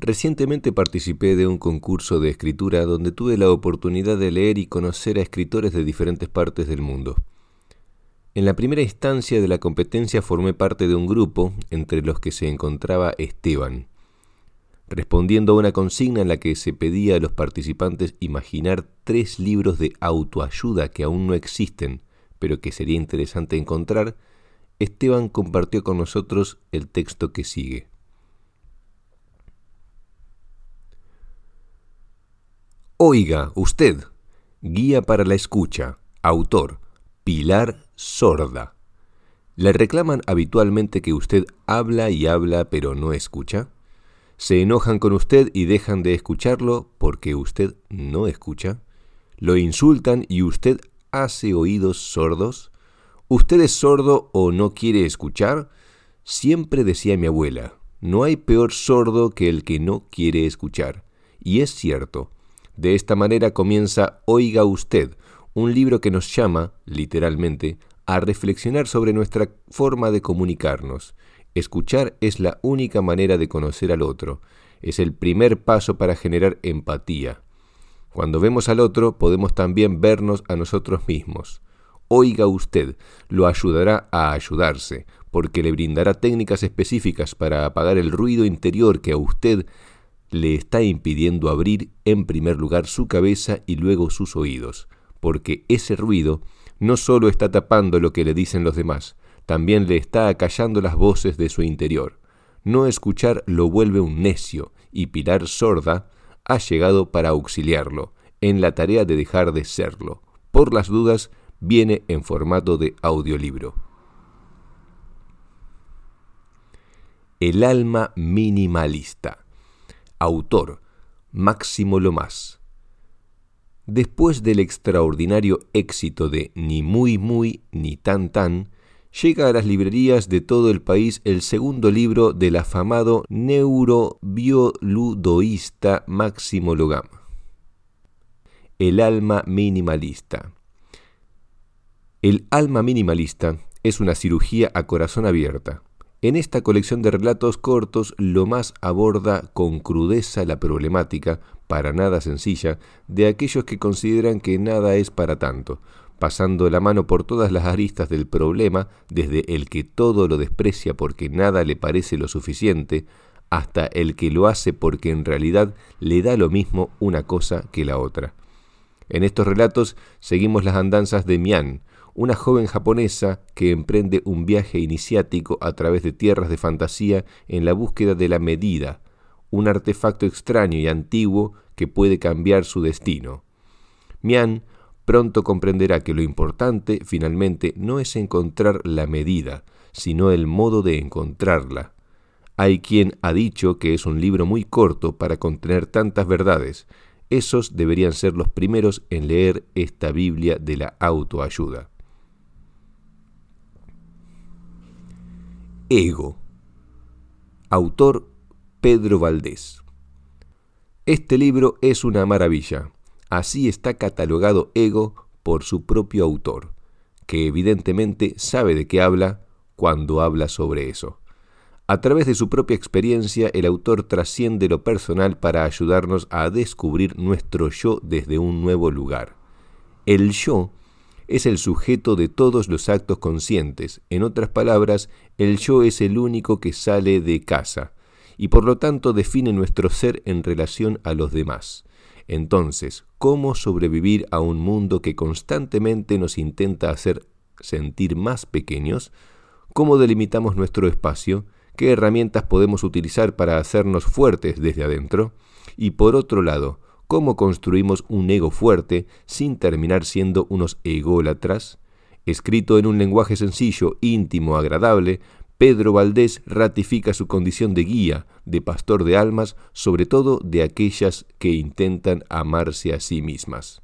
Recientemente participé de un concurso de escritura donde tuve la oportunidad de leer y conocer a escritores de diferentes partes del mundo. En la primera instancia de la competencia formé parte de un grupo entre los que se encontraba Esteban, respondiendo a una consigna en la que se pedía a los participantes imaginar tres libros de autoayuda que aún no existen, pero que sería interesante encontrar, Esteban compartió con nosotros el texto que sigue. Oiga, usted, guía para la escucha, autor, Pilar Sorda. ¿Le reclaman habitualmente que usted habla y habla pero no escucha? ¿Se enojan con usted y dejan de escucharlo porque usted no escucha? ¿Lo insultan y usted hace oídos sordos? ¿Usted es sordo o no quiere escuchar? Siempre decía mi abuela, no hay peor sordo que el que no quiere escuchar. Y es cierto, de esta manera comienza Oiga usted, un libro que nos llama, literalmente, a reflexionar sobre nuestra forma de comunicarnos. Escuchar es la única manera de conocer al otro, es el primer paso para generar empatía. Cuando vemos al otro podemos también vernos a nosotros mismos. Oiga usted, lo ayudará a ayudarse, porque le brindará técnicas específicas para apagar el ruido interior que a usted le está impidiendo abrir en primer lugar su cabeza y luego sus oídos, porque ese ruido no solo está tapando lo que le dicen los demás, también le está acallando las voces de su interior. No escuchar lo vuelve un necio, y Pilar Sorda ha llegado para auxiliarlo en la tarea de dejar de serlo. Por las dudas, viene en formato de audiolibro. El alma minimalista Autor Máximo Lomás. Después del extraordinario éxito de Ni muy muy ni tan tan, llega a las librerías de todo el país el segundo libro del afamado neurobioludoísta Máximo Logam. El alma minimalista. El alma minimalista es una cirugía a corazón abierta en esta colección de relatos cortos, lo más aborda con crudeza la problemática, para nada sencilla, de aquellos que consideran que nada es para tanto, pasando la mano por todas las aristas del problema, desde el que todo lo desprecia porque nada le parece lo suficiente, hasta el que lo hace porque en realidad le da lo mismo una cosa que la otra. En estos relatos seguimos las andanzas de Mian, una joven japonesa que emprende un viaje iniciático a través de tierras de fantasía en la búsqueda de la medida, un artefacto extraño y antiguo que puede cambiar su destino. Mian pronto comprenderá que lo importante finalmente no es encontrar la medida, sino el modo de encontrarla. Hay quien ha dicho que es un libro muy corto para contener tantas verdades. Esos deberían ser los primeros en leer esta Biblia de la autoayuda. Ego. Autor Pedro Valdés. Este libro es una maravilla. Así está catalogado Ego por su propio autor, que evidentemente sabe de qué habla cuando habla sobre eso. A través de su propia experiencia, el autor trasciende lo personal para ayudarnos a descubrir nuestro yo desde un nuevo lugar. El yo es el sujeto de todos los actos conscientes. En otras palabras, el yo es el único que sale de casa y por lo tanto define nuestro ser en relación a los demás. Entonces, ¿cómo sobrevivir a un mundo que constantemente nos intenta hacer sentir más pequeños? ¿Cómo delimitamos nuestro espacio? ¿Qué herramientas podemos utilizar para hacernos fuertes desde adentro? Y por otro lado, cómo construimos un ego fuerte sin terminar siendo unos ególatras. Escrito en un lenguaje sencillo, íntimo, agradable, Pedro Valdés ratifica su condición de guía, de pastor de almas, sobre todo de aquellas que intentan amarse a sí mismas.